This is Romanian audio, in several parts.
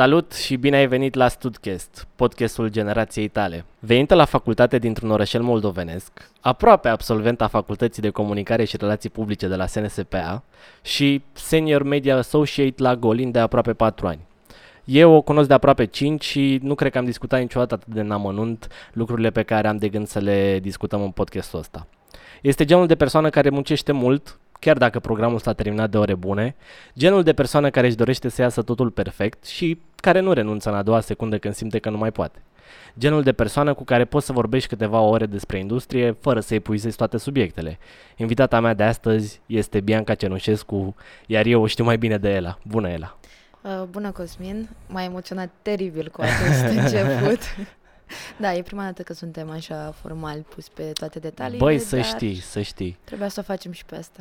Salut și bine ai venit la Studcast, podcastul generației tale. Venită la facultate dintr-un orășel moldovenesc, aproape absolvent a Facultății de Comunicare și Relații Publice de la SNSPA și Senior Media Associate la Golin de aproape 4 ani. Eu o cunosc de aproape 5 și nu cred că am discutat niciodată atât de namănunt lucrurile pe care am de gând să le discutăm în podcastul ăsta. Este genul de persoană care muncește mult, chiar dacă programul s-a terminat de ore bune, genul de persoană care își dorește să iasă totul perfect și care nu renunță în a doua secundă când simte că nu mai poate. Genul de persoană cu care poți să vorbești câteva ore despre industrie fără să epuizezi toate subiectele. Invitata mea de astăzi este Bianca Cenușescu, iar eu o știu mai bine de Ela. Bună, Ela! Uh, bună, Cosmin! M-a emoționat teribil cu acest început. Da, e prima dată că suntem așa formal pus pe toate detaliile. Băi, să știi, să știi. Trebuia să o facem și pe asta.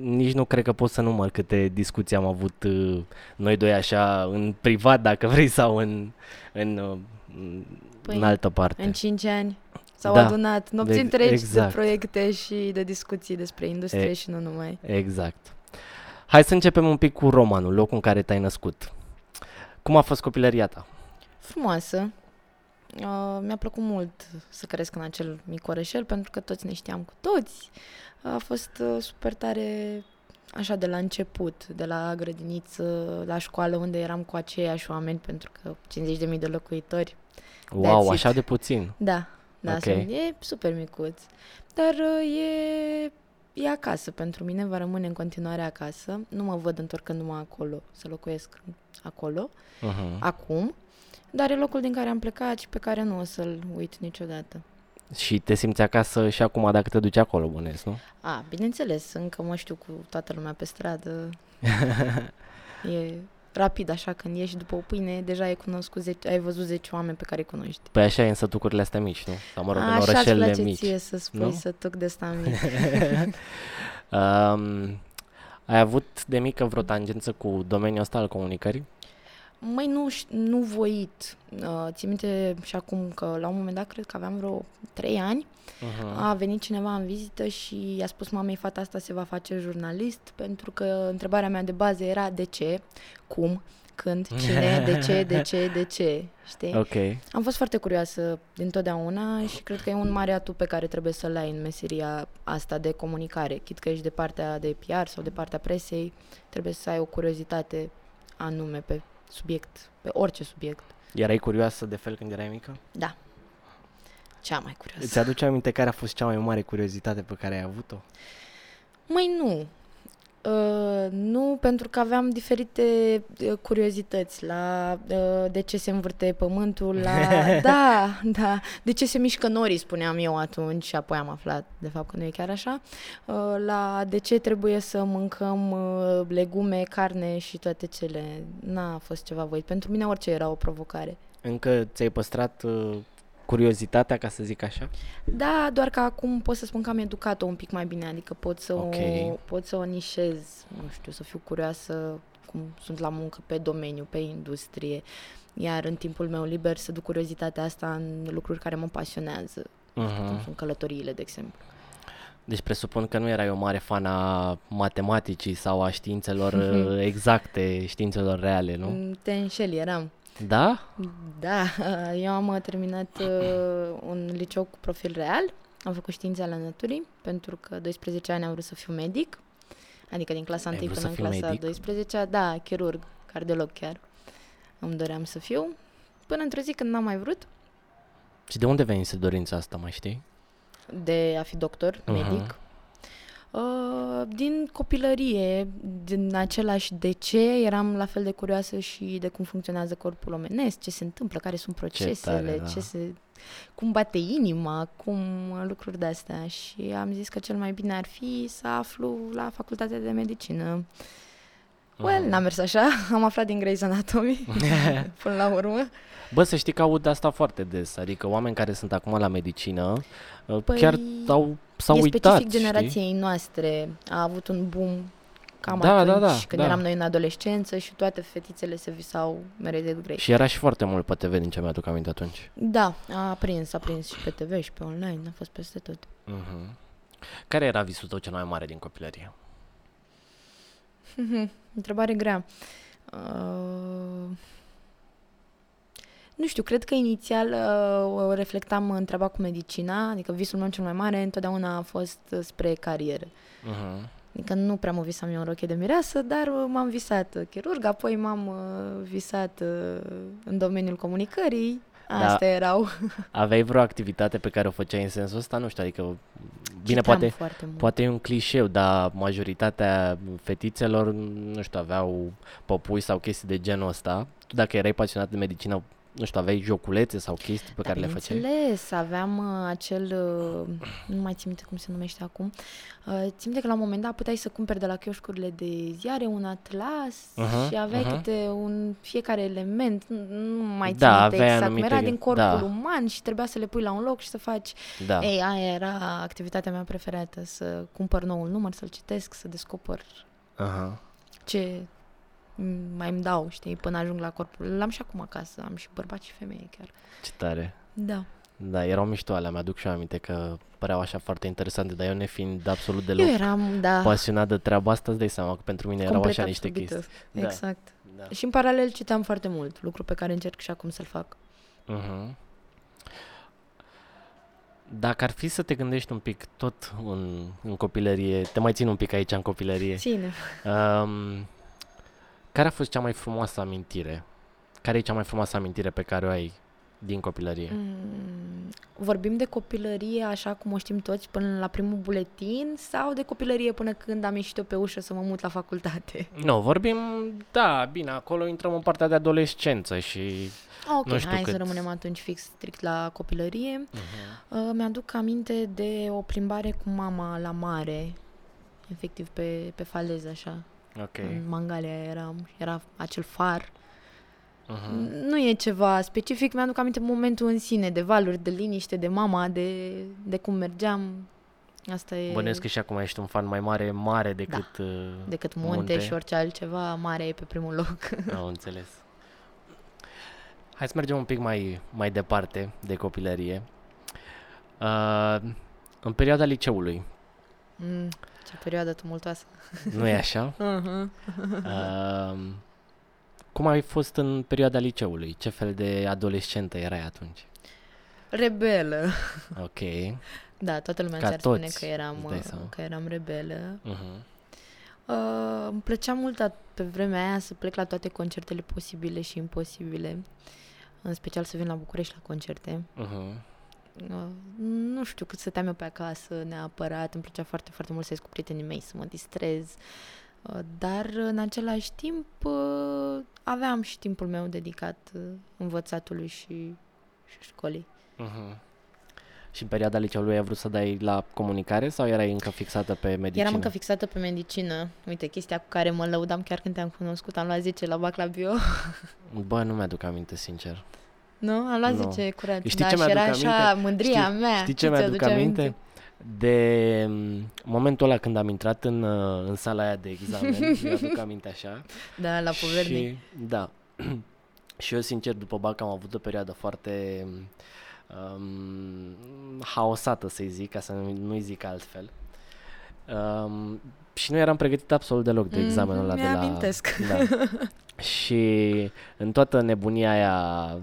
Nici nu cred că pot să număr câte discuții am avut uh, noi doi așa în privat, dacă vrei, sau în, în, uh, păi, în altă parte. În 5 ani s-au da, adunat nopți de, întregi exact. de proiecte și de discuții despre industrie e, și nu numai. Exact. Hai să începem un pic cu romanul, locul în care te-ai născut. Cum a fost copilăria ta? Frumoasă. Uh, mi-a plăcut mult să cresc în acel mic orășel pentru că toți ne știam cu toți. A fost uh, super tare așa de la început, de la grădiniță, la școală unde eram cu aceiași oameni pentru că 50.000 de locuitori. Wow, așa de puțin. Da, da, okay. sunt, e super micuț. Dar uh, e, e acasă pentru mine, va rămâne în continuare acasă. Nu mă văd întorcându-mă acolo, să locuiesc acolo, uh-huh. acum. Dar e locul din care am plecat și pe care nu o să-l uit niciodată. Și te simți acasă și acum dacă te duci acolo, bănesc, nu? A, bineînțeles, încă mă știu cu toată lumea pe stradă. e rapid, așa, când ieși după o pâine, deja ai cunoscut 10, ai văzut 10 oameni pe care îi cunoști. Păi așa e în sătucurile astea mici, nu? Sau mă rog, A, în orășele mici. Așa ție să spui nu? sătuc de ăsta mic. um, ai avut de mică vreo tangență cu domeniul ăsta al comunicării? Măi, nu, nu voit. Uh, ții minte și acum că la un moment dat, cred că aveam vreo 3 ani, uh-huh. a venit cineva în vizită și i-a spus mamei, fata asta se va face jurnalist, pentru că întrebarea mea de bază era de ce, cum, când, cine, de ce, de ce, de ce, știi? Ok. Am fost foarte curioasă dintotdeauna și cred că e un mare atu pe care trebuie să-l ai în meseria asta de comunicare. Chit că ești de partea de PR sau de partea presei, trebuie să ai o curiozitate anume pe subiect, pe orice subiect. Erai curioasă de fel când erai mică? Da. Cea mai curioasă. Îți aduce aminte care a fost cea mai mare curiozitate pe care ai avut-o? Măi, nu. Uh, nu, pentru că aveam diferite uh, curiozități la uh, de ce se învârte pământul, la... da, da, de ce se mișcă norii, spuneam eu atunci și apoi am aflat de fapt că nu e chiar așa, uh, la de ce trebuie să mâncăm uh, legume, carne și toate cele. N-a fost ceva voit. Pentru mine orice era o provocare. Încă ți-ai păstrat uh, curiozitatea, ca să zic așa? Da, doar că acum pot să spun că am educat-o un pic mai bine, adică pot să, okay. o, pot să o nișez, nu știu, să fiu curioasă cum sunt la muncă pe domeniu, pe industrie, iar în timpul meu liber să duc curiozitatea asta în lucruri care mă pasionează, uh-huh. cum sunt călătoriile, de exemplu. Deci presupun că nu erai o mare fan a matematicii sau a științelor uh, exacte, științelor reale, nu? Mm, te înșeli, eram. Da? Da, eu am uh, terminat uh, un liceu cu profil real, am făcut științe ale naturii, pentru că 12 ani am vrut să fiu medic, adică din clasa 1 până în clasa medic? 12 da, chirurg, cardiolog chiar, îmi doream să fiu, până într-o zi când n-am mai vrut. Și de unde venise dorința asta, mai știi? De a fi doctor, uh-huh. medic. Uh, din copilărie, din același de ce, eram la fel de curioasă și de cum funcționează corpul omenesc, ce se întâmplă, care sunt procesele, ce, tare, da. ce se, cum bate inima, cum lucruri de astea. Și am zis că cel mai bine ar fi să aflu la facultatea de medicină. Well, n-a mers așa, am aflat din Grey's Anatomy până la urmă. Bă, să știi că aud asta foarte des, adică oameni care sunt acum la medicină păi, chiar au, s-au e uitat, specific generației știi? noastre, a avut un boom cam Da, atunci, da, da, când da. eram noi în adolescență și toate fetițele se visau Meredith Grey. Și era și foarte mult pe TV din ce mi-aduc aminte atunci. Da, a prins, a prins și pe TV și pe online, a fost peste tot. Mhm. Care era visul tău cel mai mare din copilărie? Întrebare grea. Uh... Nu știu, cred că inițial uh, o reflectam întreaba cu medicina, adică visul meu cel mai mare întotdeauna a fost uh, spre carieră. Mhm. Adică nu prea mă visam eu în rochie de mireasă, dar uh, m-am visat uh, chirurg, apoi m-am uh, visat uh, în domeniul comunicării. Da. Astea erau. Aveai vreo activitate pe care o făceai în sensul ăsta? Nu știu, adică... Bine, Citeam poate, foarte mult. poate e un clișeu, dar majoritatea fetițelor, nu știu, aveau păpui sau chestii de genul ăsta. Tu dacă erai pasionat de medicină, nu știu, aveai joculețe sau chestii pe Da, care le făceai? bineînțeles, aveam uh, acel, uh, nu mai țin minte cum se numește acum, uh, țin minte că la un moment dat puteai să cumperi de la chioșcurile de ziare un atlas Mhm, și aveai mhm. câte un, fiecare element, nu, nu mai țin Da, minte aveai exact, cum anumite- era din corpul da. uman și trebuia să le pui la un loc și să faci. Da. Ei, aia era activitatea mea preferată, să cumpăr noul număr, să-l citesc, să descoper Aha. ce mai îmi dau, știi, până ajung la corpul. L-am și acum acasă, am și bărbat și femeie chiar. Ce tare. Da. Da, erau mișto alea, mi-aduc și eu aminte că păreau așa foarte interesante, dar eu nefiind absolut deloc Eu eram, da, pasionat de treaba asta, îți dai seama că pentru mine erau complet așa niște absorbită. chestii. Da. Exact. Da. Și în paralel citeam foarte mult, lucru pe care încerc și acum să-l fac. Mhm. Dacă ar fi să te gândești un pic tot în, în copilărie, te mai țin un pic aici în copilărie, Ține. um, care a fost cea mai frumoasă amintire? Care e cea mai frumoasă amintire pe care o ai din copilărie? Mm, vorbim de copilărie așa cum o știm toți până la primul buletin sau de copilărie până când am ieșit eu pe ușă să mă mut la facultate? Nu, vorbim, da, bine, acolo intrăm în partea de adolescență și... Ok, Nu știu hai cât. să rămânem atunci fix strict la copilărie. Uh-huh. Uh, mi-aduc aminte de o plimbare cu mama la mare, efectiv pe, pe faleză așa. Ok. În Mangalia eram, era acel far. Uh-huh. Nu e ceva specific, mi-aduc aminte momentul în sine, de valuri, de liniște, de mama, de, de cum mergeam. Asta e Bănuiesc că și acum ești un fan mai mare, mare decât uh, decât munte, munte. și orice altceva, mare e pe primul loc. Am înțeles. Hai să mergem un pic mai, mai departe de copilărie. Uh, în perioada liceului, mm, ce perioadă tumultoasă. nu e așa? Uh-huh. Uh, cum ai fost în perioada liceului? Ce fel de adolescentă erai atunci? Rebelă. Ok. Da, toată lumea Ca ți-ar spune toți, că eram, îți dai uh, seama. că eram rebelă. Uh-huh. Uh, îmi plăcea mult a- pe vremea aia să plec la toate concertele posibile și imposibile. În special să vin la București la concerte. Uh-huh. Uh, nu știu cât stăteam eu pe acasă neapărat. Îmi plăcea foarte, foarte mult să ies cu prietenii mei, să mă distrez. Uh, dar în același timp uh, aveam și timpul meu dedicat uh, învățatului și, și școlii. Uh-huh. Și în perioada liceului ai vrut să dai la comunicare sau erai încă fixată pe medicină? Eram încă fixată pe medicină. Uite, chestia cu care mă lăudam chiar când te-am cunoscut. Am luat 10 la bac la bio. Bă, nu mi-aduc aminte, sincer. Nu? Am luat Nu. 10 curat. Știi da, ce și mi-aduc era așa aminte? mândria Știi- mea. Știi ce ți-aduce mi-aduc aminte? De mm, momentul ăla când am intrat în, uh, în sala aia de examen, mi-aduc aminte așa. Da, la Povernic. Și, da. și eu, sincer, după BAC am avut o perioadă foarte um, haosată, să-i zic, ca să nu- nu-i zic altfel. Um, și nu eram pregătit absolut deloc de Mhm, examenul ăla de la... mi-amintesc. Da. și în toată nebunia aia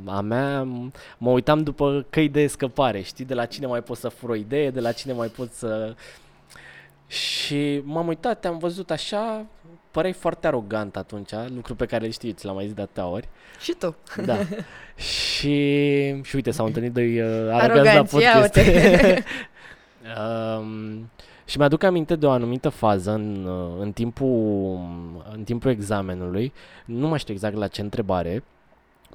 a mea, m- mă uitam după căi de scăpare, știi? De la cine mai pot să fur o idee, de la cine mai pot să... Și m-am uitat, te-am văzut așa, păreai foarte arogant atunci, lucru pe care îl știți, ți l-am mai zis de atâtea ori. Și tu. Da. și, și uite, s-au întâlnit doi uh, aroganți la Aroganți, ia podcast. uite. um, și mi-aduc aminte de o anumită fază în, uh, în, timpul, în timpul examenului, nu mai știu exact la ce întrebare,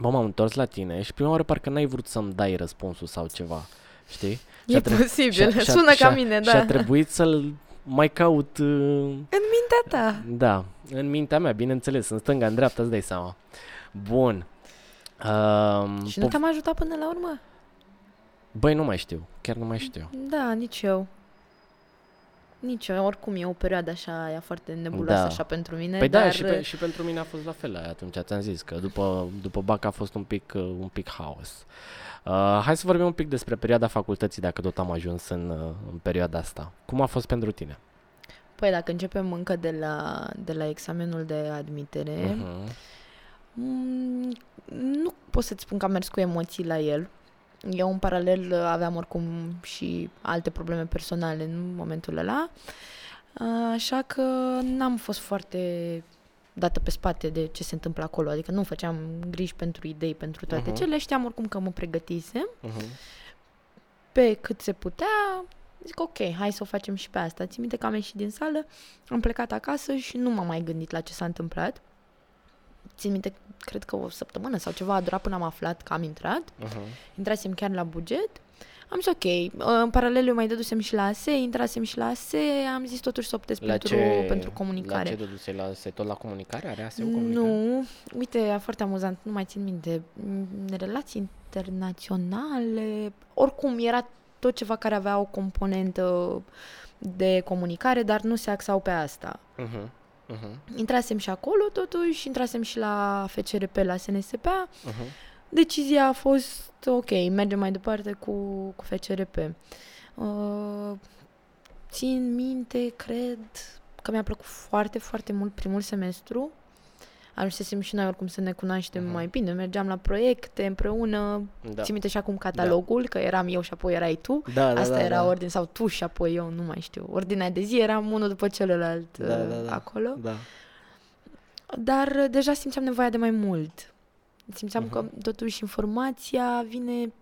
Bă, m-am întors la tine și prima oară parcă n-ai vrut să-mi dai răspunsul sau ceva, știi? Și E a tre- posibil. și-a- și-a- Sună și-a- ca mine, Și a da. trebuit să-l mai caut, uh, În mintea ta. da, în mintea mea, bineînțeles, în stânga, în dreapta, îți dai seama. Bun. Um, Și nu te-am ajutat până la urmă? Băi, nu mai știu, chiar nu mai știu. Da, nici eu. Nici eu, oricum e o perioadă așa, e foarte nebuloasă Da. așa pentru mine, Păi dar da, și, pe, și pentru mine a fost la fel aia atunci, ți-am zis că după, după BAC a fost un pic, uh, un pic haos. Uh, hai să vorbim un pic despre perioada facultății, dacă tot am ajuns în, uh, în perioada asta. Cum a fost pentru tine? Păi dacă începem încă de la, de la examenul de admitere, Uh-huh. mm, nu pot să-ți spun că am mers cu emoții la el. Eu în paralel aveam oricum și alte probleme personale în momentul ăla, așa că n-am fost foarte dată pe spate de ce se întâmplă acolo, adică nu făceam griji pentru idei, pentru toate Mhm. cele, știam oricum că mă pregătisem Uh-huh. pe cât se putea, zic ok, hai să o facem și pe asta. Țin minte că am ieșit din sală, am plecat acasă și nu m-am mai gândit la ce s-a întâmplat. Țin minte, cred că o săptămână sau ceva a durat până am aflat că am intrat. Uh-huh. Intrasem chiar la buget. Am zis ok, în paralel eu mai dădusem și la ASE, intrasem și la ASE, am zis totuși să optez pentru, pentru comunicare. La ce dăduse? La, se tot la comunicare? Are ASEU comunicare? Nu, uite, e foarte amuzant, nu mai țin minte. Mm, Relații internaționale, oricum era tot ceva care avea o componentă de comunicare, dar nu se axau pe asta. Uh-huh. Uh-huh. Intrasem și acolo, totuși, intrasem și la FCRP, la SNSPA. Uh-huh. Decizia a fost, ok, mergem mai departe cu, cu FCRP. Uh, țin minte, cred că mi-a plăcut foarte, foarte mult primul semestru. Ajunsesem și noi oricum să ne cunoaștem Mhm. mai bine. Mergeam la proiecte împreună. Da. Țin minte și acum catalogul, că eram eu și apoi erai tu. Da, da, Asta da, era da. ordine, sau tu și apoi eu, nu mai știu. Ordinea de zi eram unul după celălalt Da, uh, da, da. acolo. Da. Dar uh, deja simțeam nevoia de mai mult. Simțeam Mhm. că totuși informația vine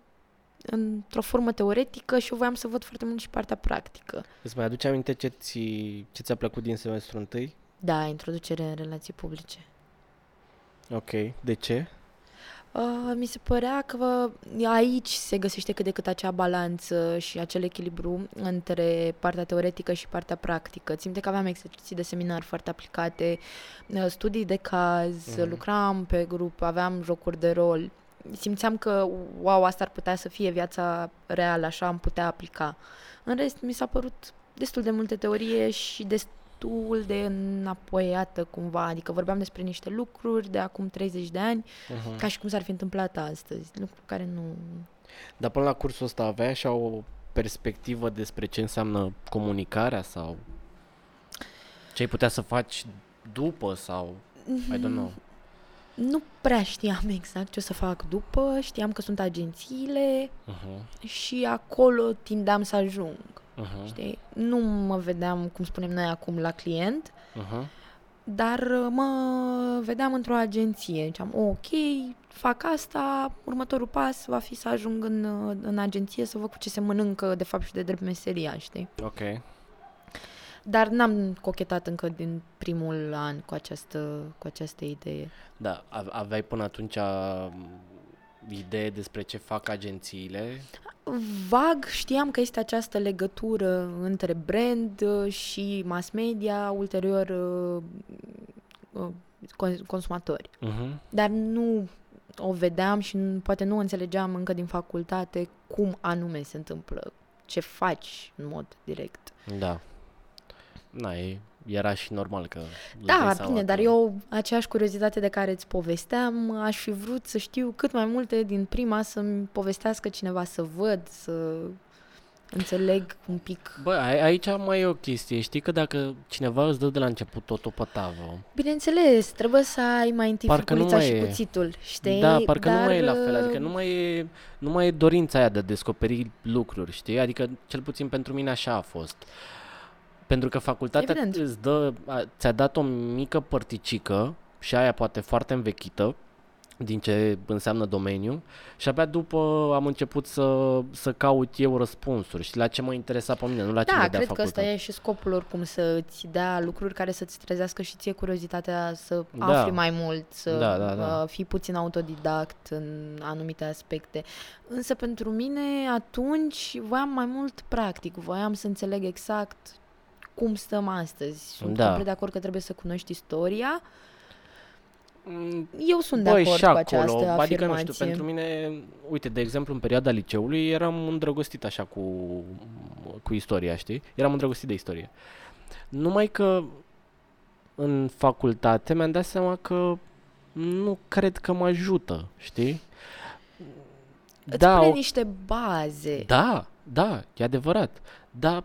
într-o formă teoretică și eu voiam să văd foarte mult și partea practică. Îți mai aduce aminte ce, ți, ce ți-a plăcut din semestrul întâi? Da, introducere în relații publice. Ok. De ce? Uh, mi se părea că aici se găsește cât de cât acea balanță și acel echilibru între partea teoretică și partea practică. Țin minte că aveam exerciții de seminar foarte aplicate, uh, studii de caz, Mhm. lucram pe grup, aveam jocuri de rol. Simțeam că, wow, asta ar putea să fie viața reală, așa am putea aplica. În rest, mi s-a părut destul de multe teorie și destul de înapoiată cumva, adică vorbeam despre niște lucruri de acum 30 de ani, Uh-huh. ca și cum s-ar fi întâmplat astăzi, lucruri care nu... Dar până la cursul ăsta avea așa o perspectivă despre ce înseamnă comunicarea sau ce ai putea să faci după sau I don't know. Nu prea știam exact ce o să fac după, știam că sunt agențiile Uh-huh. și acolo tindeam să ajung, Uh-huh. știi? Nu mă vedeam, cum spunem noi acum, la client, Uh-huh. dar uh, mă vedeam într-o agenție. Ziceam, ok, fac asta, următorul pas va fi să ajung în, uh, în agenție să văd cu ce se mănâncă de fapt și de drept meseria, știi? Ok. Dar n-am cochetat încă din primul an cu această, cu această idee. Da, a- aveai până atunci m, idee despre ce fac agențiile? Vag știam că este această legătură între brand uh, și mass media, ulterior uh, uh, con- consumatori. Uh-huh. Dar nu o vedeam și nu, poate nu înțelegeam încă din facultate cum anume se întâmplă, ce faci în mod direct. Da. Na, e, era și normal că... îți Da, dai seama bine, dar că- eu, aceeași curiozitate de care îți povesteam, aș fi vrut să știu cât mai multe din prima să-mi povestească cineva, să văd, să înțeleg un pic. Bă, a- aici mai e o chestie. Știi că dacă cineva îți dă de la început tot o pătavă, Bineînțeles, trebuie să ai mai întâi Parcă nu furculița mai și e. cuțitul, știi? Da, parcă Dar, nu mai e la fel, adică uh, nu mai e, nu mai e dorința aia de a descoperi lucruri, știi? Adică cel puțin pentru mine așa a fost. Pentru că facultatea Evident. îți dă, a, ți-a dat o mică părticică și aia poate foarte învechită din ce înseamnă domeniu și abia după am început să, să caut eu răspunsuri și la ce mă interesa pe mine, nu la ce Da, mi dea cred că ăsta facultatea. e și scopul oricum, să îți dea lucruri care să-ți trezească și ție curiozitatea să Da. afli mai mult, să Da, da, da. uh, fii puțin autodidact în anumite aspecte. Însă pentru mine atunci voiam mai mult practic, voiam să înțeleg exact cum stăm astăzi. Sunt Da. complet de acord că trebuie să cunoști istoria, Mm, Eu sunt de Băi, acord și cu acolo, această adică afirmație. nu știu, pentru mine, uite, de exemplu, în perioada liceului eram îndrăgostit așa cu, cu istoria, știi? Eram îndrăgostit de istorie. Numai că în facultate mi-am dat seama că nu cred că mă ajută, știi? Îți da, pune o- niște baze. da, da, e adevărat. Dar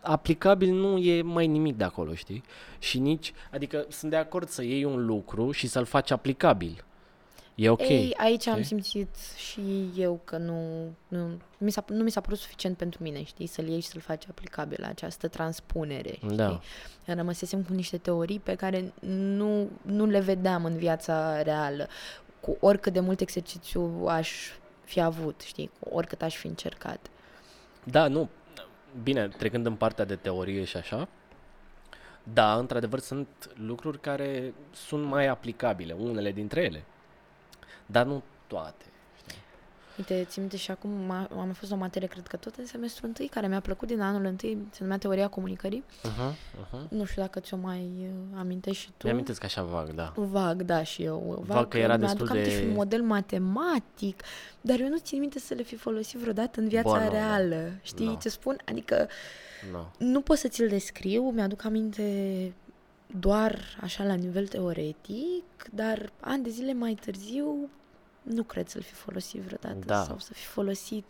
aplicabil nu e mai nimic de acolo, știi? Și nici, adică sunt de acord să iei un lucru și să-l faci aplicabil. E ok. Ei, aici am știi? simțit și eu că nu, nu, mi s-a, nu mi s-a părut suficient pentru mine, știi, să-l iei și să-l faci aplicabil, această transpunere, știi? Da. Rămăsesem cu niște teorii pe care nu, nu le vedeam în viața reală, cu oricât de mult exercițiu aș fi avut, știi, cu oricât aș fi încercat. Da, nu. Bine, trecând în partea de teorie și așa, da, într-adevăr sunt lucruri care sunt mai aplicabile, unele dintre ele, dar nu toate. Uite, țin minte și acum m-a, am fost o materie, cred că tot în semestrul întâi, care mi-a plăcut din anul întâi, se numea Teoria Comunicării. Uh-huh, uh-huh. Nu știu dacă ți-o mai uh, amintești și tu. Mi-amintesc așa vag, da. Vag, da, și eu. Vag, că era mi-aduc destul aminte de- și un model matematic, dar eu nu țin minte să le fi folosit vreodată în viața Bă, nu, nu. reală. Știi Nu. ce spun? Adică No. nu pot să ți-l descriu, mi-aduc aminte doar așa la nivel teoretic, dar ani de zile mai târziu nu cred să-l fi folosit vreodată Da. sau să fi folosit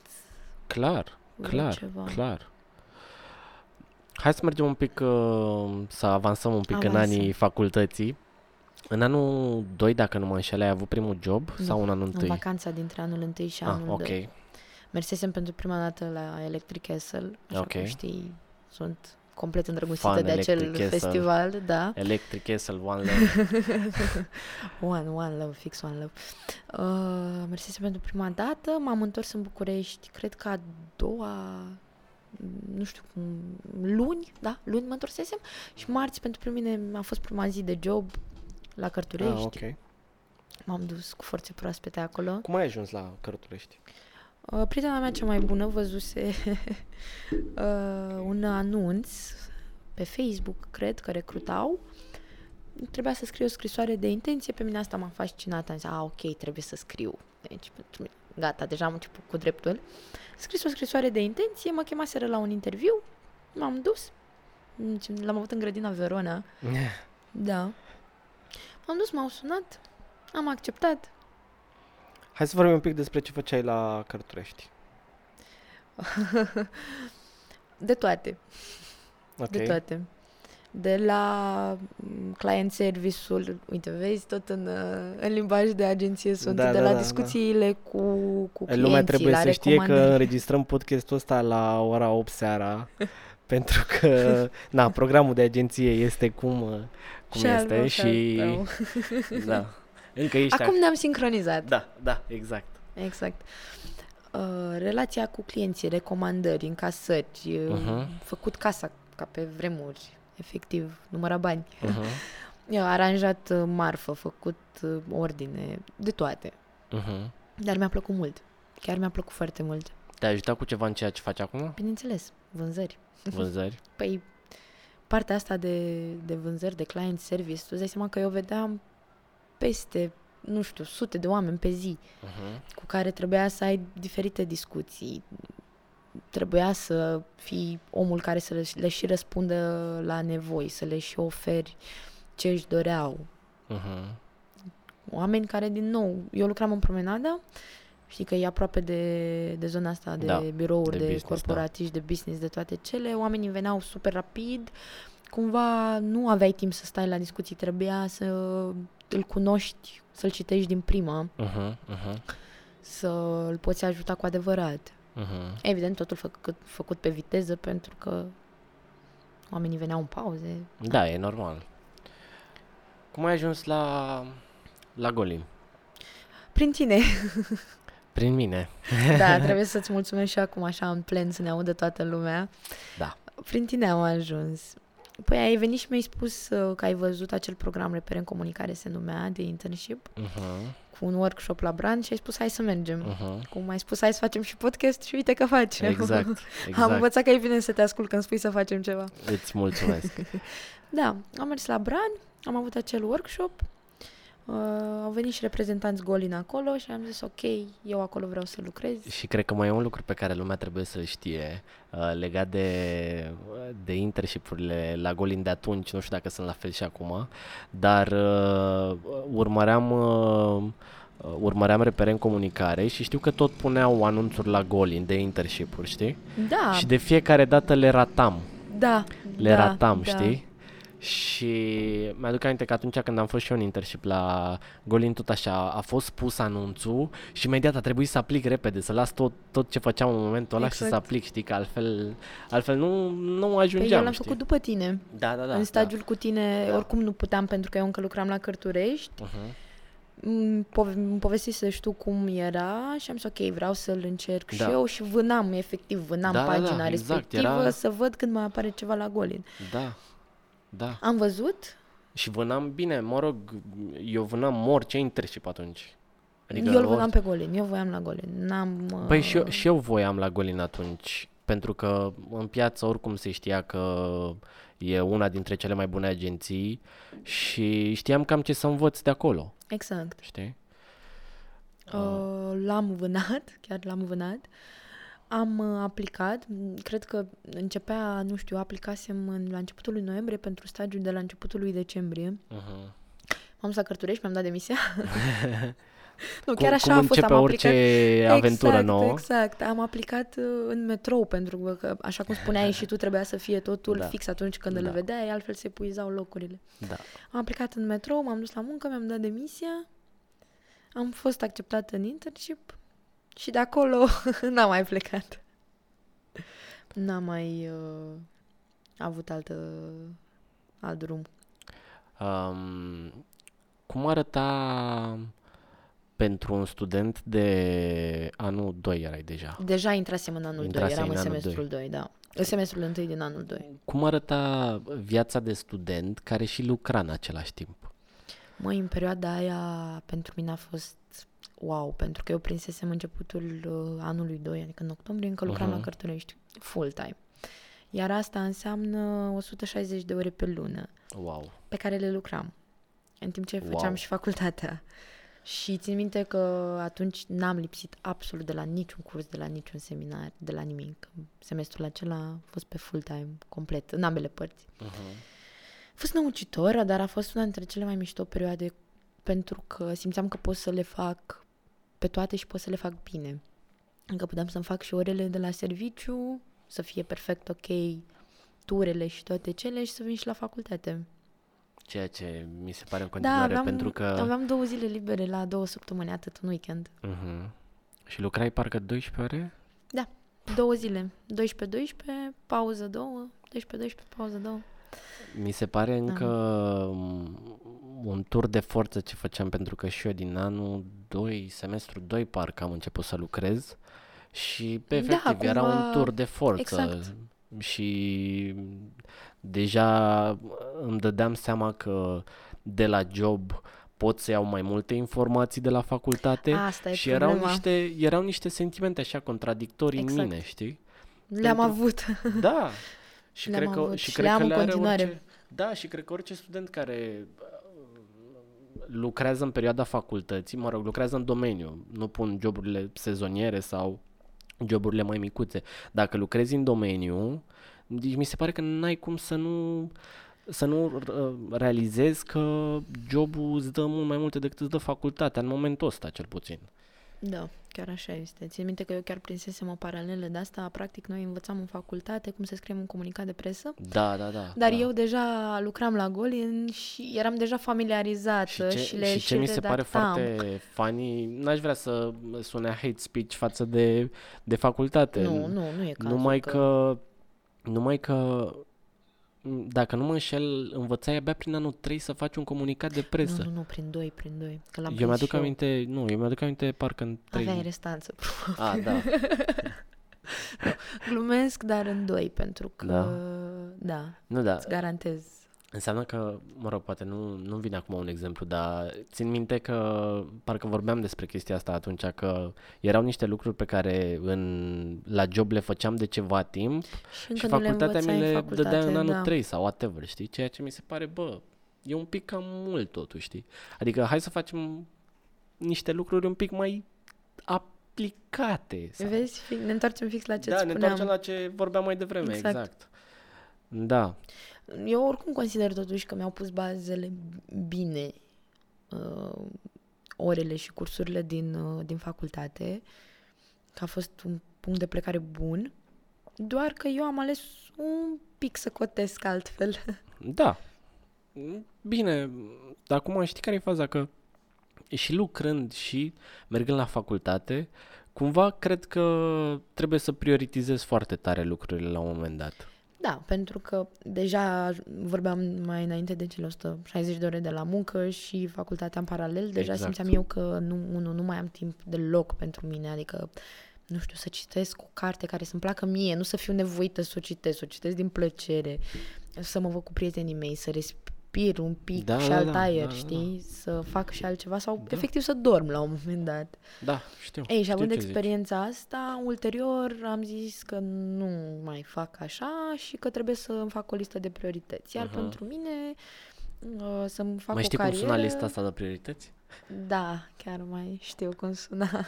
Clar, vreo clar, ceva. clar. Hai să mergem un pic, uh, să avansăm un pic în Avansăm. anii facultății. În anul 2, dacă nu mă înșel, ai avut primul job Nu, sau în anul În 1? vacanța dintre anul întâi și Ah, anul ok. doi. Mersesem pentru prima dată la Electric Castle, așa Ok. cum știi, sunt complet îndrăgostită Fan de acel Electric Castle. festival, da. Electric Castle, One Love. One, one love, fix one love. Uh, mersesem pentru prima dată, m-am întors în București, cred că a doua, nu știu cum, luni, da, luni mă întorsesem și marți pentru mine a fost prima zi de job la Cărturești. ah, ok. M-am dus cu forțe proaspete acolo. Cum ai ajuns la Cărturești? Uh, prietena mea cea mai bună văzuse uh, un anunț pe Facebook, cred că recrutau. Trebuia să scriu o scrisoare de intenție, pe mine asta m-a fascinat. Am zis, a, ok, trebuie să scriu. Deci, pentru mine, gata, deja am început cu dreptul. Scris o scrisoare de intenție, mă chemaseră la un interviu, m-am dus. Deci, L-am avut în grădina Verona. Da. M-am dus, m-au sunat, am acceptat. Hai să vorbim un pic despre ce făceai la Cărturești. De toate. Ok. De toate. De la mm, client service-ul, uite, vezi, tot în, uh, în limbaj de agenție sunt, Da, de da, la da, discuțiile cu, cu clienții, Lumea trebuie la să știe că recomandări. înregistrăm podcastul ăsta la ora 8 seara, pentru că, na, programul de agenție este cum, uh, cum Și al este meu și al și, tău. da, încă ești Acum ne-am sincronizat. Da, da, exact. Exact. Uh, relația cu clienții, recomandări, încasări, uh, Mhm. făcut casa ca pe vremuri, efectiv, număra bani. Uh-huh. Eu aranjat uh, marfă, făcut uh, ordine, de toate. Uh-huh. Dar mi-a plăcut mult. Chiar mi-a plăcut foarte mult. Te-a ajutat cu ceva în ceea ce faci acum? Bineînțeles, vânzări. Vânzări? Păi, partea asta de, de vânzări, de client service, tu îți dai seama că eu vedeam peste, nu știu, sute de oameni pe zi Uh-huh. cu care trebuia să ai diferite discuții. Trebuia să fii omul care să le, le și răspundă la nevoi, să le și oferi ce își doreau. Uh-huh. Oameni care, din nou, eu lucram în promenada, știi că e aproape de, de zona asta, de Da, birouri, de de, de business, da. corporatiști, de business, de toate cele. Oamenii veneau super rapid, cumva nu aveai timp să stai la discuții, trebuia să îl cunoști, să-l citești din prima, Uh-huh. Uh-huh. să îl poți ajuta cu adevărat. Uh-huh. Evident, totul făcut, făcut pe viteză, pentru că oamenii veneau în pauze. Da, e normal. Cum ai ajuns la, la Golim? Prin tine. Prin mine. Da, trebuie să-ți mulțumesc și acum așa în plen să ne audă toată lumea. Da. Prin tine am ajuns. Păi ai venit și mi-ai spus uh, că ai văzut acel program Reper în Comunicare se numea de internship Uh-huh. cu un workshop la brand și ai spus hai să mergem. Uh-huh. Cum ai spus hai să facem și podcast și uite că facem. Exact, Am exact. învățat că e bine să te ascult când spui să facem ceva. Îți mulțumesc. Da, am mers la Bran, am avut acel workshop. Uh, au venit și reprezentanți Golin acolo și am zis ok, eu acolo vreau să lucrez. Și cred că mai e un lucru pe care lumea trebuie să-l știe uh, legat de, de internship-urile la Golin de atunci, nu știu dacă sunt la fel și acum, dar uh, urmăream uh, uh, urmăream repere în comunicare și știu că tot puneau anunțuri la Golin de internship-uri, știi? Da, Și de fiecare dată le ratam. da. Le da, ratam, da. știi? Și mi-aduc aminte că atunci când am fost și eu în internship la Golin, tot așa, a fost pus anunțul și imediat a trebuit să aplic repede, să las tot, tot ce făceam în momentul ăla și să Exact. aplic, știi, că altfel, altfel nu, nu Păi ajungeam, eu l-am știi? făcut după tine. Da, da, da. în stagiul cu tine, Da. oricum nu puteam pentru că eu încă lucram la Cărturești. Da. Uh-huh. Îmi pove- îmi povestisei tu cum era și am zis ok, vreau să-l încerc Da. și eu și vânam, efectiv, vânam Da, da, da, pagina exact, respectivă era- să văd când mai apare ceva la Golin. Da, da. Am văzut, Și vânam bine, mă rog, eu vânam orice internship atunci. adică eu îl vânam orice- pe Golin, eu voiam la Golin. N-am... Păi și eu, uh, și eu voiam la Golin atunci, pentru că în piață oricum se știa că e una dintre cele mai bune agenții și știam cam ce să învăț de acolo, Exact. știi? Uh, l-am vânat, chiar l-am vânat. Am uh, aplicat, m, cred că începea, nu știu, aplicasem în, la începutul lui noiembrie pentru stagiul de la începutul lui decembrie. Uh-huh. M-am dus la Cărturești, mi-am dat demisia. nu, Cum, chiar așa cum a fost, începe am orice aplicat. aventură exact, nouă. Exact, am aplicat uh, în metrou pentru că, așa cum spuneai și tu, trebuia să fie totul Da. fix atunci când Da. îl vedeai, altfel se puizau locurile. Da. Am aplicat în metrou, m-am dus la muncă, mi-am dat demisia, am fost acceptată în internship și de acolo n-am mai plecat. N-am mai uh, avut altă, alt drum. Um, cum arăta pentru un student de anul 2 erai deja? Deja intrasem în anul Intrasei 2, eram în în anul semestrul 2, da. În semestrul 1 din anul 2. Cum arăta viața de student care și lucra în același timp? Măi, în perioada aia pentru mine a fost wow, pentru că eu prinsesem începutul uh, anului 2, adică în octombrie încă lucram Mhm. la Cărturești, full time. Iar asta înseamnă 160 de ore pe lună Wow. pe care le lucram, în timp ce făceam Wow. și facultatea. Și țin minte că atunci n-am lipsit absolut de la niciun curs, de la niciun seminar, de la nimic. Semestrul acela a fost pe full time, complet, în ambele părți. Uh-huh. A fost năucitor, dar a fost una dintre cele mai mișto perioade pentru că simțeam că pot să le fac pe toate și pot să le fac bine. Încă puteam să-mi fac și orele de la serviciu, să fie perfect ok, turele și toate cele și să vin și la facultate. Ceea ce mi se pare în Da, continuare aveam, pentru că... aveam două zile libere la două săptămâni, atât în weekend. Uh-huh. Și lucrai parcă 12 ore? Două zile, 12-12, pauză 2, 12-12, pauză 2. Mi se pare Da. încă um, un tur de forță ce făceam pentru că și eu din anul 2, semestru 2 parcă am început să lucrez și pe Da, efectiv era cumva- un tur de forță exact. și deja îmi dădeam seama că de la job pot să iau mai multe informații de la facultate Asta e și erau problema. niște, erau niște sentimente așa contradictorii Exact. în mine, știi? Le-am pentru- avut. Da. Și Le-am cred că, avut și și cred le-am că în le are continuare. orice, Da, și cred că orice student care uh, lucrează în perioada facultății, mă rog, lucrează în domeniu, nu pun joburile sezoniere sau joburile mai micuțe. Dacă lucrezi în domeniu, deci mi se pare că n-ai cum să nu să nu uh, realizezi că jobul îți dă mult mai multe decât îți dă facultatea în momentul ăsta, cel puțin. Da, chiar așa este. Țin minte că eu chiar prinsesem o paralelă de asta. Practic, noi învățam în facultate cum să scriem un comunicat de presă. Da, da, da. Dar da. eu deja lucram la Golin și eram deja familiarizată Și ce, și le și și ce mi se pare redactam. foarte funny, n-aș vrea să sune a hate speech față de, de facultate. Nu, nu, nu e cazul. numai că... Numai că m, dacă nu mă înșel, învățai abia prin anul 3 să faci un comunicat de presă. Nu, nu, nu, prin doi, prin doi. Că l-am eu prins mi-aduc și eu. aminte, nu, eu mi-aduc aminte parcă în 3. Aveai restanță. A, da. Glumesc, dar în doi, pentru că... Da. Da, Nu, da. îți garantez. Înseamnă că, mă rog, poate nu, nu vine acum un exemplu, dar țin minte că parcă vorbeam despre chestia asta atunci, că erau niște lucruri pe care în, la job le făceam de ceva timp Și încă și nu le facultatea mi învățai le în facultate, dădea în anul da. 3 sau whatever, știi? Ceea ce mi se pare, bă, e un pic cam mult totuși, știi? Adică hai să facem niște lucruri un pic mai aplicate. Sau... Vezi, fi- ne întoarcem fix la ce da, îți ne spuneam. întoarcem la ce vorbeam mai devreme, Exact. exact. Da, Eu oricum consider totuși că mi-au pus bazele bine uh, orele și cursurile din, uh, din facultate, că a fost un punct de plecare bun, doar că eu am ales un pic să cotesc altfel. da. Bine, dar acum știi care e faza? Că și lucrând și mergând la facultate, cumva cred că trebuie să prioritizezi foarte tare lucrurile la un moment dat. Da, pentru că deja vorbeam mai înainte de cele 160 de ore de la muncă și facultatea în paralel, deja Exact. simțeam eu că nu, unu, nu mai am timp deloc pentru mine, adică nu știu, să citesc o carte care să-mi placă mie, nu să fiu nevoită să o citesc, să o citesc din plăcere, să mă văd cu prietenii mei, să respir un pic Da, și da, alt da, aer, da, da, știi? Să fac și altceva sau Da. efectiv să dorm la un moment dat. Da, știu. Ei, și știu având ce zici. experiența asta, ulterior am zis că nu mai fac așa și că trebuie să îmi fac o listă de priorități. Iar Aha. pentru mine uh, să-mi fac Mai o știi carieră... cum suna lista asta de priorități? Da, chiar mai știu cum suna.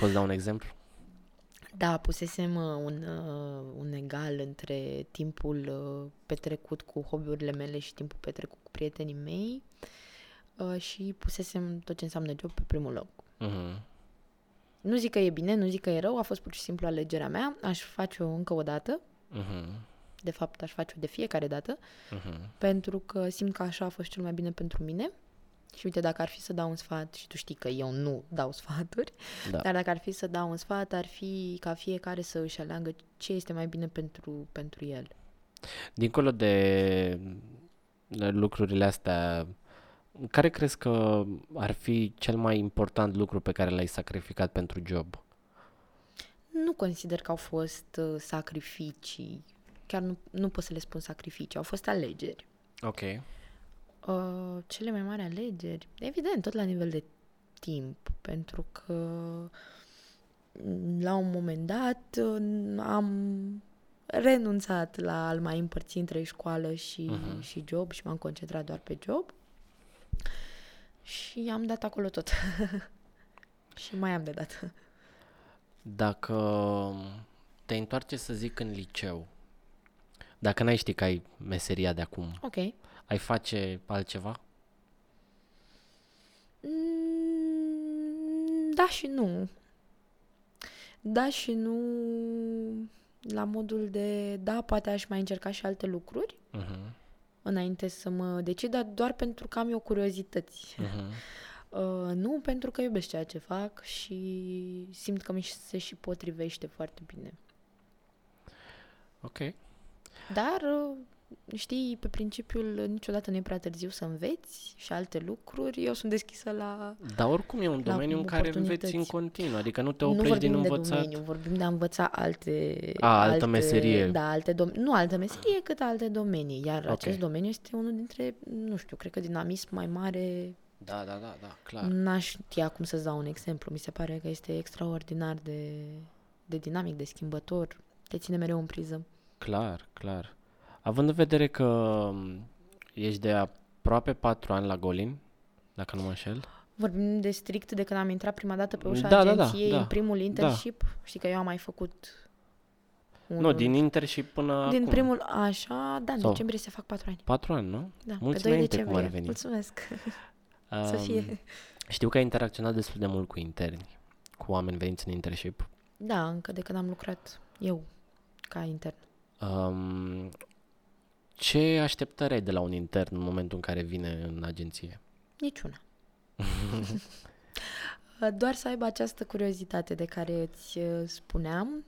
Poți da un exemplu? Da, pusesem uh, un, uh, un egal între timpul uh, petrecut cu hobby-urile mele și timpul petrecut cu prietenii mei uh, și pusesem tot ce înseamnă job pe primul loc. Mhm. Nu zic că e bine, nu zic că e rău, a fost pur și simplu alegerea mea. Aș face-o încă o dată, Mhm. de fapt aș face-o de fiecare dată, Mhm. pentru că simt că așa a fost cel mai bine pentru mine. Și uite, dacă ar fi să dau un sfat, și tu știi că eu nu dau sfaturi, Da. dar dacă ar fi să dau un sfat, ar fi ca fiecare să își aleagă ce este mai bine pentru, pentru el. Dincolo de de lucrurile astea, care crezi că ar fi cel mai important lucru pe care l-ai sacrificat pentru job? Nu consider că au fost uh, sacrificii, chiar nu, nu pot să le spun sacrificii, au fost alegeri. Ok. Uh, cele mai mari alegeri, evident, tot la nivel de timp, pentru că mm, la un moment dat uh, am renunțat la a-l mai împărți între școală și, Mhm. și job și m-am concentrat doar pe job și am dat acolo tot. și mai am de dat. Dacă te întoarce să zic în liceu, dacă n-ai ști că ai meseria de acum, Ok. Ai face altceva? Mm, Da și nu. Da și nu la modul de, da, poate aș mai încerca și alte lucruri Mhm. înainte să mă decid, dar doar pentru că am eu curiozități. Mhm. Uh, nu pentru că iubesc ceea ce fac și simt că mi se și potrivește foarte bine. Ok. Dar, uh, știi, pe principiul niciodată nu e prea târziu să înveți și alte lucruri, eu sunt deschisă la Dar oricum e un La domeniu în care înveți în oportunități. continuu, adică nu te nu oprești vorbim din de învățat. domeniu, vorbim de a învăța alte... A, altă alte, meserie. Da, alte dom- nu altă meserie, cât alte domenii. Iar Ok. acest domeniu este unul dintre, nu știu, cred că dinamism mai mare. Da, da, da, da, clar. N-aș știa cum să-ți dau un exemplu. Mi se pare că este extraordinar de, de dinamic, de schimbător. Te ține mereu în priză. Clar, clar. Având în vedere că m, ești de aproape patru ani la Golin, dacă nu mă înșel. Vorbim de strict de când am intrat prima dată pe ușa Da, da, da, agenției da. în primul internship. Știi că eu am mai făcut unul. Nu, din inter și până din acum. primul, așa, da, în Sau- decembrie se fac patru ani. Patru ani, nu? Da, Mulți pe 2 înainte cum decembrie. ar veni. Mulțumesc. să Um, fie. Știu că ai interacționat destul de mult cu interni, cu oameni veniți în internship. Da, încă de când am lucrat eu ca intern. Um, ce așteptări ai de la un intern în momentul în care vine în agenție? Niciuna. Doar să aibă această curiozitate de care îți uh, spuneam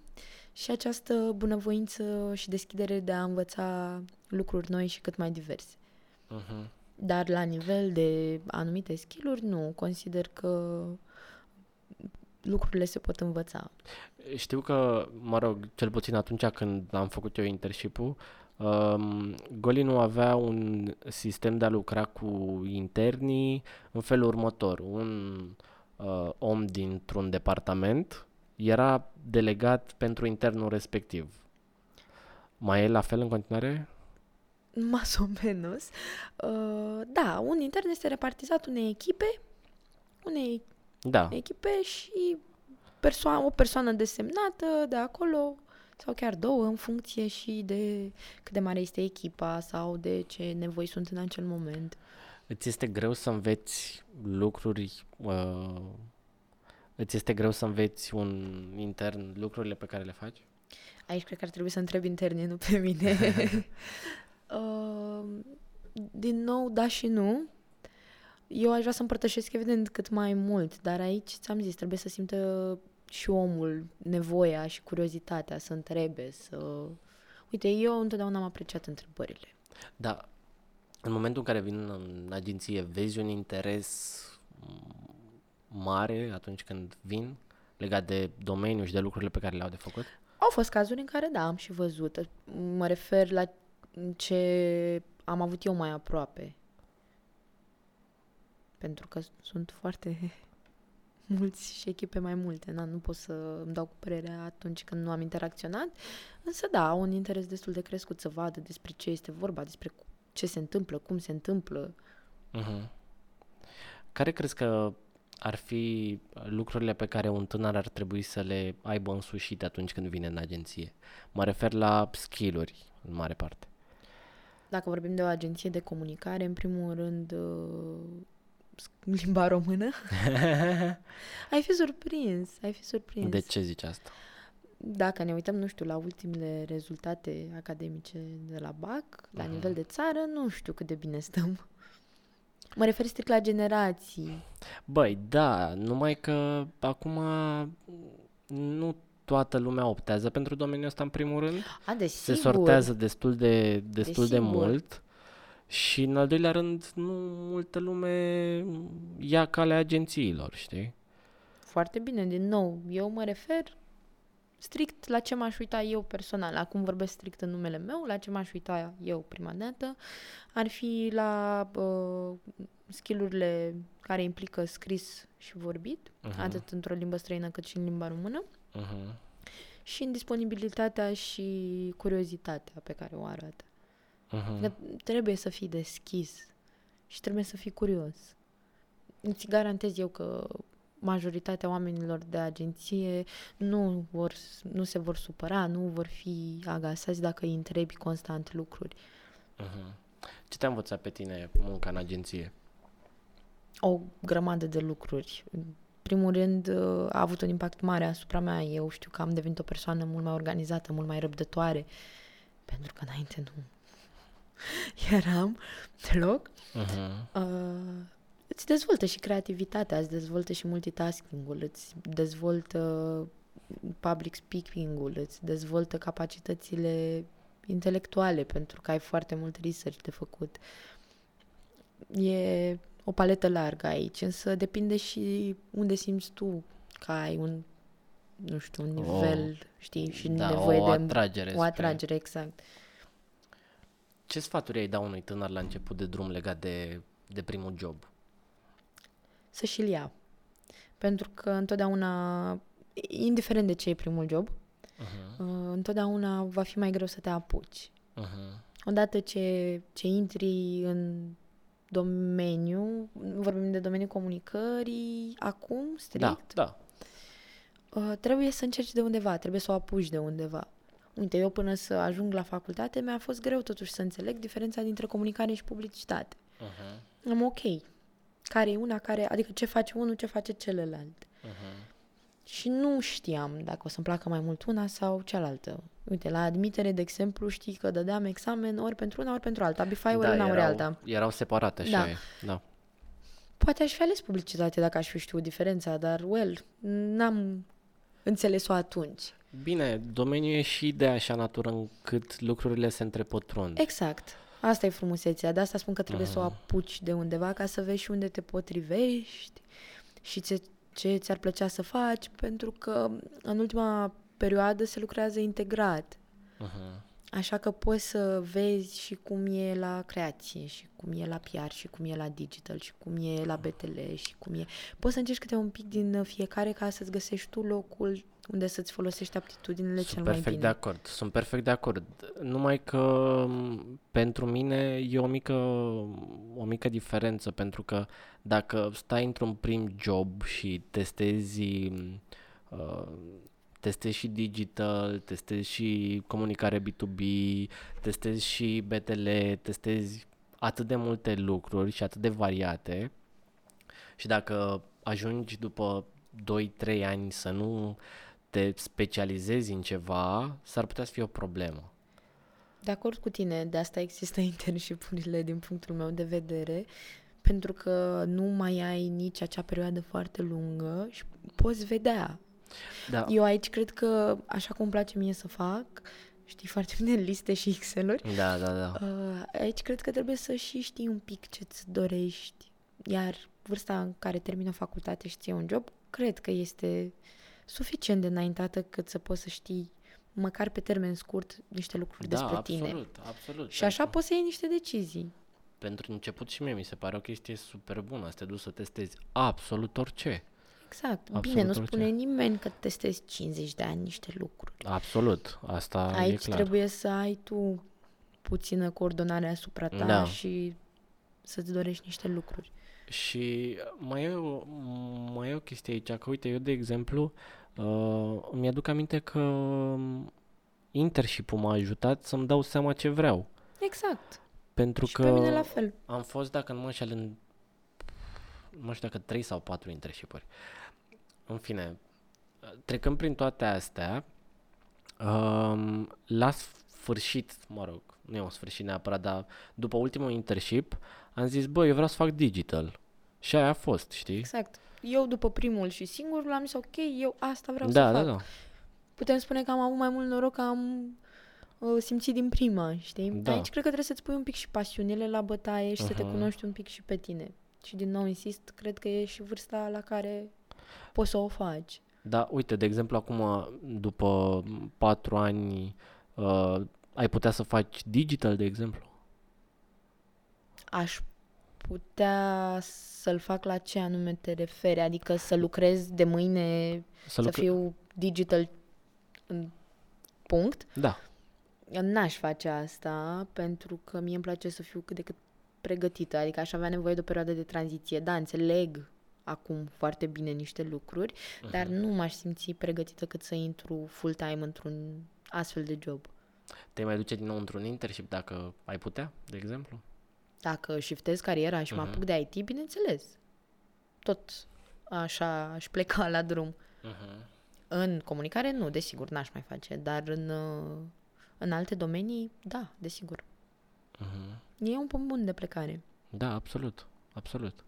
și această bunăvoință și deschidere de a învăța lucruri noi și cât mai diverse. Uh-huh. Dar la nivel de anumite skill-uri, nu. Consider că lucrurile se pot învăța. Știu că, mă rog, cel puțin atunci când am făcut eu internship-ul, um, Goli nu avea un sistem de a lucra cu internii în felul următor. Un uh, om dintr-un departament era delegat pentru internul respectiv. Mai e la fel în continuare? Mas o menos. Uh, da, un intern este repartizat unei echipe, unei Da. echipe și perso- o persoană desemnată de acolo sau chiar două în funcție și de cât de mare este echipa sau de ce nevoi sunt în acel moment. Îți este greu să înveți lucruri, uh, îți este greu să înveți un intern lucrurile pe care le faci? Aici cred că ar trebui să întreb internii, nu pe mine. uh, din nou, da și nu. Eu aș vrea să împărtășesc, evident, cât mai mult, dar aici, ți-am zis, trebuie să simtă și omul nevoia și curiozitatea să întrebe, să... Uite, eu întotdeauna am apreciat întrebările. Da. În momentul în care vin în agenție, vezi un interes m, mare atunci când vin legat de domeniu și de lucrurile pe care le-au de făcut? Au fost cazuri în care, da, am și văzut. Mă refer la ce am avut eu mai aproape. Pentru că sunt foarte mulți și echipe mai multe. Na, nu pot să îmi dau cu părerea atunci când nu am interacționat. Însă, da, au un interes destul de crescut să vadă despre ce este vorba, despre cu- ce se întâmplă, cum se întâmplă. Uh-huh. Care crezi că ar fi lucrurile pe care un tânăr ar trebui să le aibă însușite atunci când vine în agenție? Mă refer la skill-uri, în mare parte. Dacă vorbim de o agenție de comunicare, în primul rând, uh, limba română. ai fi surprins, ai fi surprins. De ce zici asta? Dacă ne uităm, nu știu, la ultimele rezultate academice de la BAC, la Mhm. nivel de țară, nu știu cât de bine stăm. Mă refer strict la generații. Băi, da, numai că acum nu toată lumea optează pentru domeniul ăsta în primul rând. A, Se desigur. sortează destul de, destul de Desigur. mult și în al doilea rând nu multă lume ia calea agențiilor, știi? Foarte bine, din nou, eu mă refer strict la ce m-aș uita eu personal. Acum vorbesc strict în numele meu, la ce m-aș uita eu prima dată. Ar fi la uh, skillurile care implică scris și vorbit, Mhm. atât într-o limbă străină cât și în limba română. Uh-huh. și în disponibilitatea și curiozitatea pe care o arată. Uh-huh. Că trebuie să fii deschis și trebuie să fii curios. Îți garantez eu că majoritatea oamenilor de agenție nu, vor, nu se vor supăra, nu vor fi agasați dacă îi întrebi constant lucruri. Uh-huh. Ce te-a învățat pe tine munca în agenție? O grămadă de lucruri. În primul rând, uh, a avut un impact mare asupra mea. Eu știu că am devenit o persoană mult mai organizată, mult mai răbdătoare, pentru că înainte nu eram deloc. Uh-huh. Uh, îți dezvoltă și creativitatea, îți dezvoltă și multitasking-ul, îți dezvoltă public speaking-ul, îți dezvoltă capacitățile intelectuale, pentru că ai foarte mult research de făcut. E o paletă largă aici, însă depinde și unde simți tu că ai un, nu știu, un nivel, știi, și da, nevoie o de atragere. o spre- atragere, exact. Ce sfaturi ai da unui tânăr la început de drum legat de, de primul job? să și-l ia. Pentru că întotdeauna, indiferent de ce e primul job, Uh-huh. uh, întotdeauna va fi mai greu să te apuci. Uh-huh. Odată ce, ce intri în domeniu, vorbim de domeniul comunicării, acum, strict, Da, da. uh, trebuie să încerci de undeva, trebuie să o apuci de undeva. Uite, eu până să ajung la facultate, mi-a fost greu totuși să înțeleg diferența dintre comunicare și publicitate. Uh-huh. Am ok. Care e una, care, adică ce face unul, ce face celălalt. Uh-huh. Și nu știam dacă o să-mi placă mai mult una sau cealaltă. Uite, la admitere, de exemplu, știi că dădeam examen ori pentru una, ori pentru alta. Bifai ori una, ori erau, alta. erau separate, așa Da. e. Da. Poate aș fi ales publicitate dacă aș fi știut diferența, dar, well, n-am înțeles-o atunci. Bine, domeniul e și de așa natură încât lucrurile se întrepotrund. Exact. Asta e frumusețea. De asta spun că trebuie să o apuci de undeva ca să vezi și unde te potrivești și ce, ce ți-ar plăcea să faci, pentru că în ultima perioadă se lucrează integrat. Uh-huh. Așa că poți să vezi și cum e la creație, și cum e la PR, și cum e la digital, și cum e la BTL, și cum e... Poți să încerci câte un pic din fiecare ca să-ți găsești tu locul unde să-ți folosești aptitudinile Sunt cel mai perfect bine. de acord, sunt perfect de acord. Numai că m, pentru mine e o mică, o mică diferență, pentru că dacă stai într-un prim job și testezi, m, uh, testezi și digital, testezi și comunicare B2B, testezi și BTL, testezi atât de multe lucruri și atât de variate și dacă ajungi după 2-3 ani să nu te specializezi în ceva, s-ar putea să fie o problemă. De acord cu tine, de asta există internship-urile din punctul meu de vedere, pentru că nu mai ai nici acea perioadă foarte lungă și poți vedea. Da, Eu aici cred că, așa cum îmi place mie să fac, știi foarte bine liste și Excel-uri, da, da, da. uh, aici cred că trebuie să și știi un pic ce-ți dorești. Iar vârsta în care termină facultate și ție un job, cred că este suficient de înaintată cât să poți să știi măcar pe termen scurt niște lucruri Da, despre absolut, tine. absolut. Și așa pentru, poți să iei niște decizii. pentru început și mie mi se pare o chestie super bună să te duci să testezi absolut orice. Exact. Absolut Bine, nu orice. spune nimeni că testezi 50 de ani niște lucruri. Absolut, asta e Aici clar. trebuie să ai tu puțină coordonare asupra ta Da. și să-ți dorești niște lucruri. Și mai e, o, mai e o chestie aici, că uite, eu de exemplu, uh, îmi aduc aminte că internship m-a ajutat să-mi dau seama ce vreau. Exact. Pentru și că pe mine la fel. am fost, dacă nu mă înșel, în nu mai știu dacă trei sau patru internship-uri. În fine, trecând prin toate astea, um, la sfârșit, mă rog, nu e un sfârșit neapărat, dar după ultimul internship, am zis, bă, eu vreau să fac digital. Și aia a fost, știi? Exact. Eu după primul și singurul am zis, ok, eu asta vreau da, să da, fac. da. Putem spune că am avut mai mult noroc că am uh, simțit din prima, știi? Da. Aici cred că trebuie să-ți pui un pic și pasiunile la bătaie și să te Mhm. cunoști un pic și pe tine. Și din nou insist, cred că e și vârsta la care poți să o faci. Da, uite, de exemplu, acum, după patru ani, uh, ai putea să faci digital, de exemplu? Aș putea să-l fac la ce anume te referi, adică să lucrez de mâine, Să să lucre- fiu digital în punct. Da, Eu n-aș face asta pentru că mie îmi place să fiu cât de cât pregătită, adică aș avea nevoie de o perioadă de tranziție. Da, înțeleg acum foarte bine niște lucruri, dar Mhm. nu m-aș simți pregătită cât să intru full-time într-un astfel de job. te mai duce din nou într-un internship dacă ai putea, de exemplu? Dacă shiftez cariera și mă Mhm. apuc de IT, bineînțeles. Tot așa aș pleca la drum. Uh-huh. În comunicare, nu, desigur, n-aș mai face, dar în, uh, în alte domenii, da, desigur. Uh-huh. E un punct bun de plecare. Da, absolut, absolut.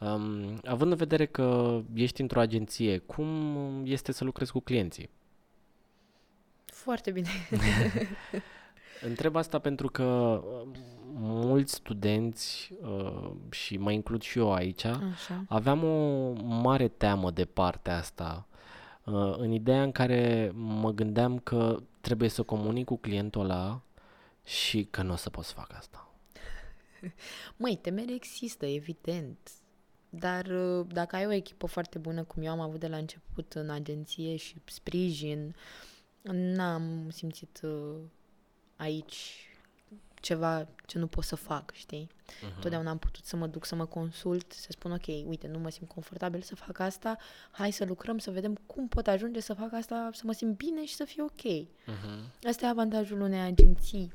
Um, având în vedere că ești într-o agenție, cum este să lucrezi cu clienții? Foarte bine. Întreb asta pentru că uh, mulți studenți, uh, și mă includ și eu aici, Așa. aveam o mare teamă de partea asta, uh, în ideea în care mă gândeam că trebuie să comunic cu clientul ăla și că nu o să pot să fac asta. Măi, temere există, evident. Dar uh, dacă ai o echipă foarte bună, cum eu am avut de la început în agenție și sprijin, n-am simțit uh, aici ceva ce nu pot să fac, știi? Uh-huh. Totdeauna am putut să mă duc să mă consult, să spun, ok, uite, nu mă simt confortabil să fac asta, hai să lucrăm, să vedem cum pot ajunge să fac asta, să mă simt bine și să fie ok. Uh-huh. Asta e avantajul unei agenții,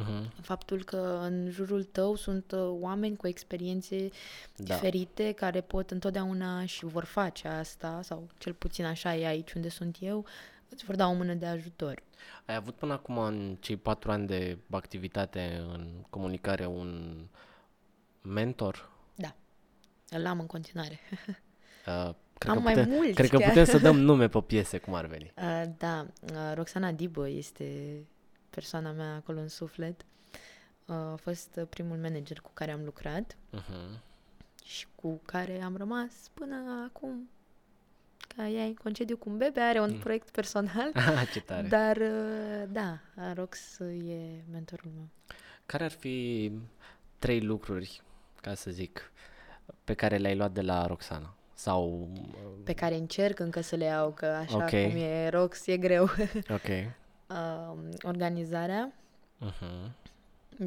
Uh-huh. faptul că în jurul tău sunt uh, oameni cu experiențe Da. diferite care pot întotdeauna și vor face asta, sau cel puțin așa e aici unde sunt eu, îți vor da o mână de ajutor. Ai avut până acum în cei patru ani de activitate în comunicare un mentor? Da, îl am în continuare. Uh, cred, Am că mai putem, mulți cred că chiar. putem să dăm nume pe piese, cum ar veni. Uh, da, uh, Roxana Dibă este persoana mea acolo în suflet. Uh, a fost uh, primul manager cu care am lucrat Uh-huh. și cu care am rămas până acum că ea e în concediu cu un bebe, are un proiect personal, Ah, ce tare. dar uh, da, Rox e mentorul meu. Care ar fi trei lucruri, ca să zic, pe care le-ai luat de la Roxana? Sau, Pe care încerc încă să le iau, că așa Ok. cum e Rox, e greu. ok. uh, organizarea, Uh-huh.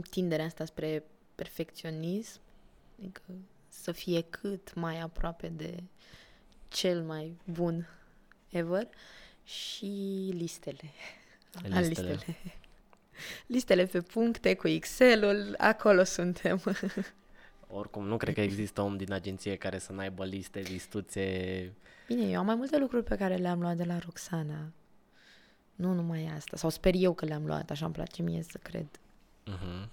tinderea asta spre perfecționism, adică să fie cât mai aproape de cel mai bun ever și listele. Am Listele. listele. Listele pe puncte cu Excel-ul, acolo suntem. Oricum, nu cred că există om din agenție care să n-aibă liste, listuțe... Bine, eu am mai multe lucruri pe care le-am luat de la Roxana. Nu numai asta. Sau sper eu că le-am luat, așa îmi place mie să cred. Uh-huh.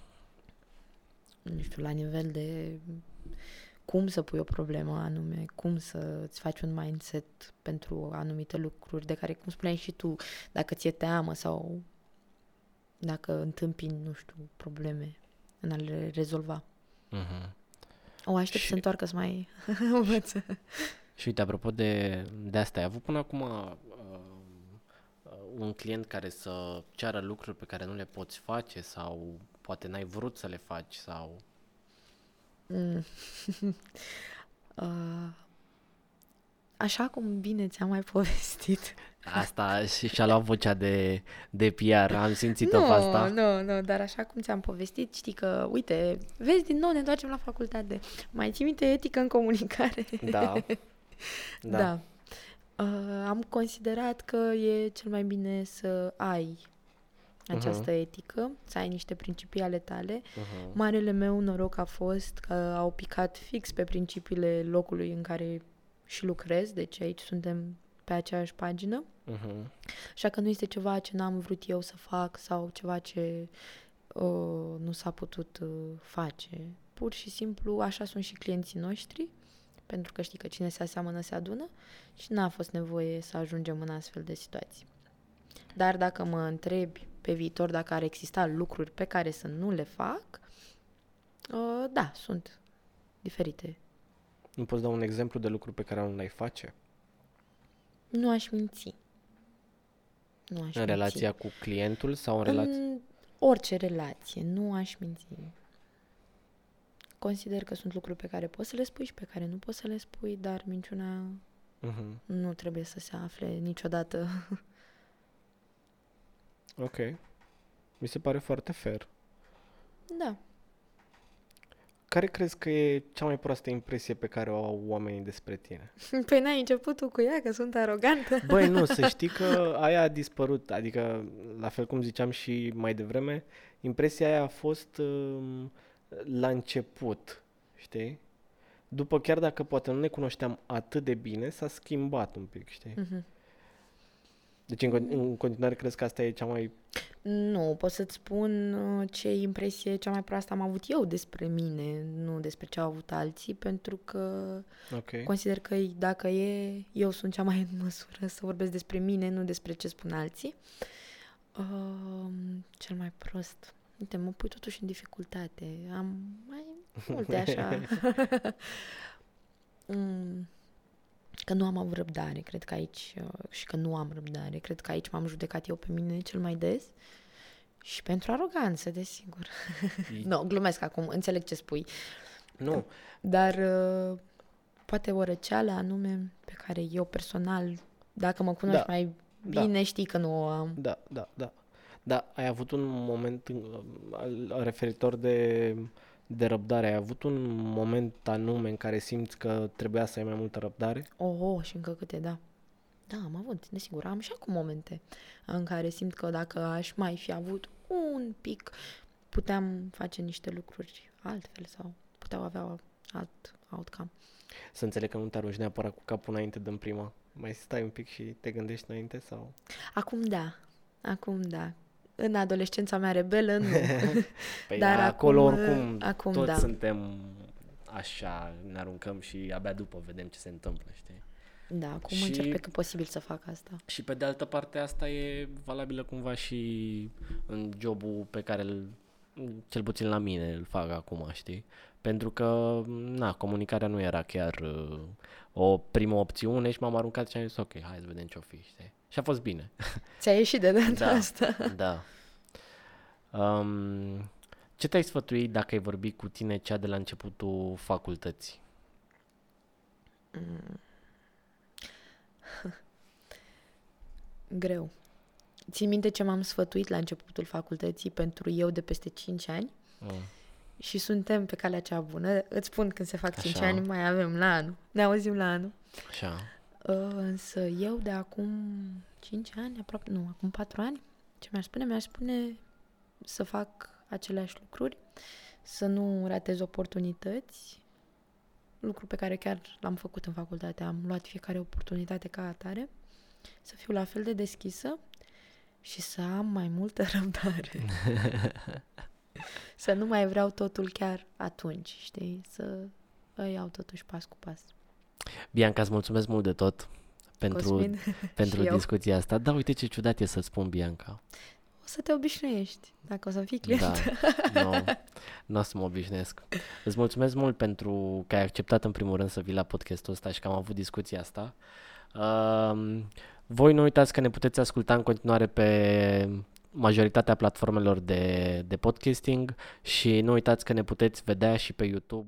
nu știu, la nivel de cum să pui o problemă anume, cum să îți faci un mindset pentru anumite lucruri de care, cum spuneai și tu, dacă ți-e teamă sau dacă întâmpini, nu știu, probleme în a le rezolva. Uh-huh. O aștept Și- să întoarcă să mai învăț. Și uite, apropo de, de asta, ai avut până acum uh, uh, un client care să ceară lucruri pe care nu le poți face sau poate n-ai vrut să le faci sau... Mm. uh, așa cum bine ți-am mai povestit. Asta și și-a luat vocea de, de PR, am simțit-o nu, pe asta. Nu, nu, dar așa cum ți-am povestit, știi că, uite, vezi, din nou ne întoarcem la facultate. Mai ții minte etică în comunicare? Da. Da. da. Uh, am considerat că e cel mai bine să ai această etică, să ai niște principii ale tale. Uh-huh. Marele meu noroc a fost că au picat fix pe principiile locului în care și lucrez, deci aici suntem pe aceeași pagină. Uh-huh. Așa că nu este ceva ce n-am vrut eu să fac sau ceva ce uh, nu s-a putut uh, face. Pur și simplu așa sunt și clienții noștri, pentru că știi că cine se aseamănă se adună și n-a fost nevoie să ajungem în astfel de situații. Dar dacă mă întrebi pe viitor dacă ar exista lucruri pe care să nu le fac, uh, da, sunt diferite. Nu poți da un exemplu de lucru pe care nu l-ai face? Nu aș minți. Nu aș În minți. relația cu clientul sau în relație? În orice relație, nu aș minți. Consider că sunt lucruri pe care poți să le spui și pe care nu poți să le spui, dar minciuna Uh-huh. nu trebuie să se afle niciodată. Ok. Mi se pare foarte fair. Da. Care crezi că e cea mai proastă impresie pe care o au oamenii despre tine? Păi n-ai început tu cu ea, că sunt arogantă. Băi, nu, să știi că aia a dispărut. Adică, la fel cum ziceam și mai devreme, impresia aia a fost um, la început, știi? După, chiar dacă poate nu ne cunoșteam atât de bine, s-a schimbat un pic, știi? Mhm. Deci, în, con- în continuare, crezi că asta e cea mai... Nu, pot să-ți spun uh, ce impresie cea mai proastă am avut eu despre mine, nu despre ce au avut alții, pentru că Ok. Consider că dacă e, eu sunt cea mai în măsură să vorbesc despre mine, nu despre ce spun alții. Uh, cel mai prost. Uite, mă pui totuși în dificultate. Am mai multe așa. Mm, că nu am avut răbdare, cred că aici, uh, și că nu am răbdare, cred că aici m-am judecat eu pe mine cel mai des. Și pentru aroganță, desigur. nu, glumesc acum, înțeleg ce spui. Nu, Dar uh, poate o răceală anume pe care eu personal, dacă mă cunoști Da, mai da. bine, știi că nu o am. Da, da, da. Da, ai avut un moment în- al- referitor de, de răbdare. Ai avut un moment anume în care simți că trebuia să ai mai multă răbdare? Oh, oh, și încă câte, da. Da, am avut, desigur. Am și acum momente în care simt că dacă aș mai fi avut un pic, puteam face niște lucruri altfel sau puteau avea alt outcome. Să înțeleg că nu te arunci neapărat cu capul înainte de prima. Mai stai un pic și te gândești înainte sau... Acum da, acum da. În adolescența mea rebelă, nu. Păi Dar acolo acum, oricum acum toți da. suntem așa, ne aruncăm și abia după vedem ce se întâmplă, știi? Da, acum Și- încerc pe cât posibil să fac asta. Și pe de altă parte asta e valabilă cumva și în jobul pe care îl, cel puțin la mine îl fac acum, știi? Pentru că, na, comunicarea nu era chiar uh, o primă opțiune și m-am aruncat și am zis, ok, hai să vedem ce-o fi, știi? Și a fost bine. Ți-a ieșit de data Da. asta. da. Um, ce te-ai sfătui dacă ai vorbi cu tine cea de la începutul facultății? Greu. Țin minte ce m-am sfătuit la începutul facultății pentru eu de peste 5 ani Mm. și suntem pe calea cea bună. Îți spun când se fac 5 Așa. ani, mai avem la anul. Ne auzim la anul. Așa. Uh, însă eu de acum 5 ani, aproape, nu, acum 4 ani, ce mi-aș spune? Mi-aș spune să fac aceleași lucruri, să nu ratez oportunități, lucru pe care chiar l-am făcut în facultate, am luat fiecare oportunitate ca atare, să fiu la fel de deschisă și să am mai multă răbdare. să nu mai vreau totul chiar atunci, știi? Să îi iau totuși pas cu pas. Bianca, îți mulțumesc mult de tot pentru, Cosmin, pentru și eu. discuția asta. Da, uite ce ciudat e să spun Bianca. O să te obișnuiești dacă o să fii client. Da, nu, nu o să mă obișnuiesc. Îți mulțumesc mult pentru că ai acceptat în primul rând să vii la podcastul ăsta și că am avut discuția asta. Um, voi nu uitați că ne puteți asculta în continuare pe majoritatea platformelor de, de podcasting și nu uitați că ne puteți vedea și pe YouTube.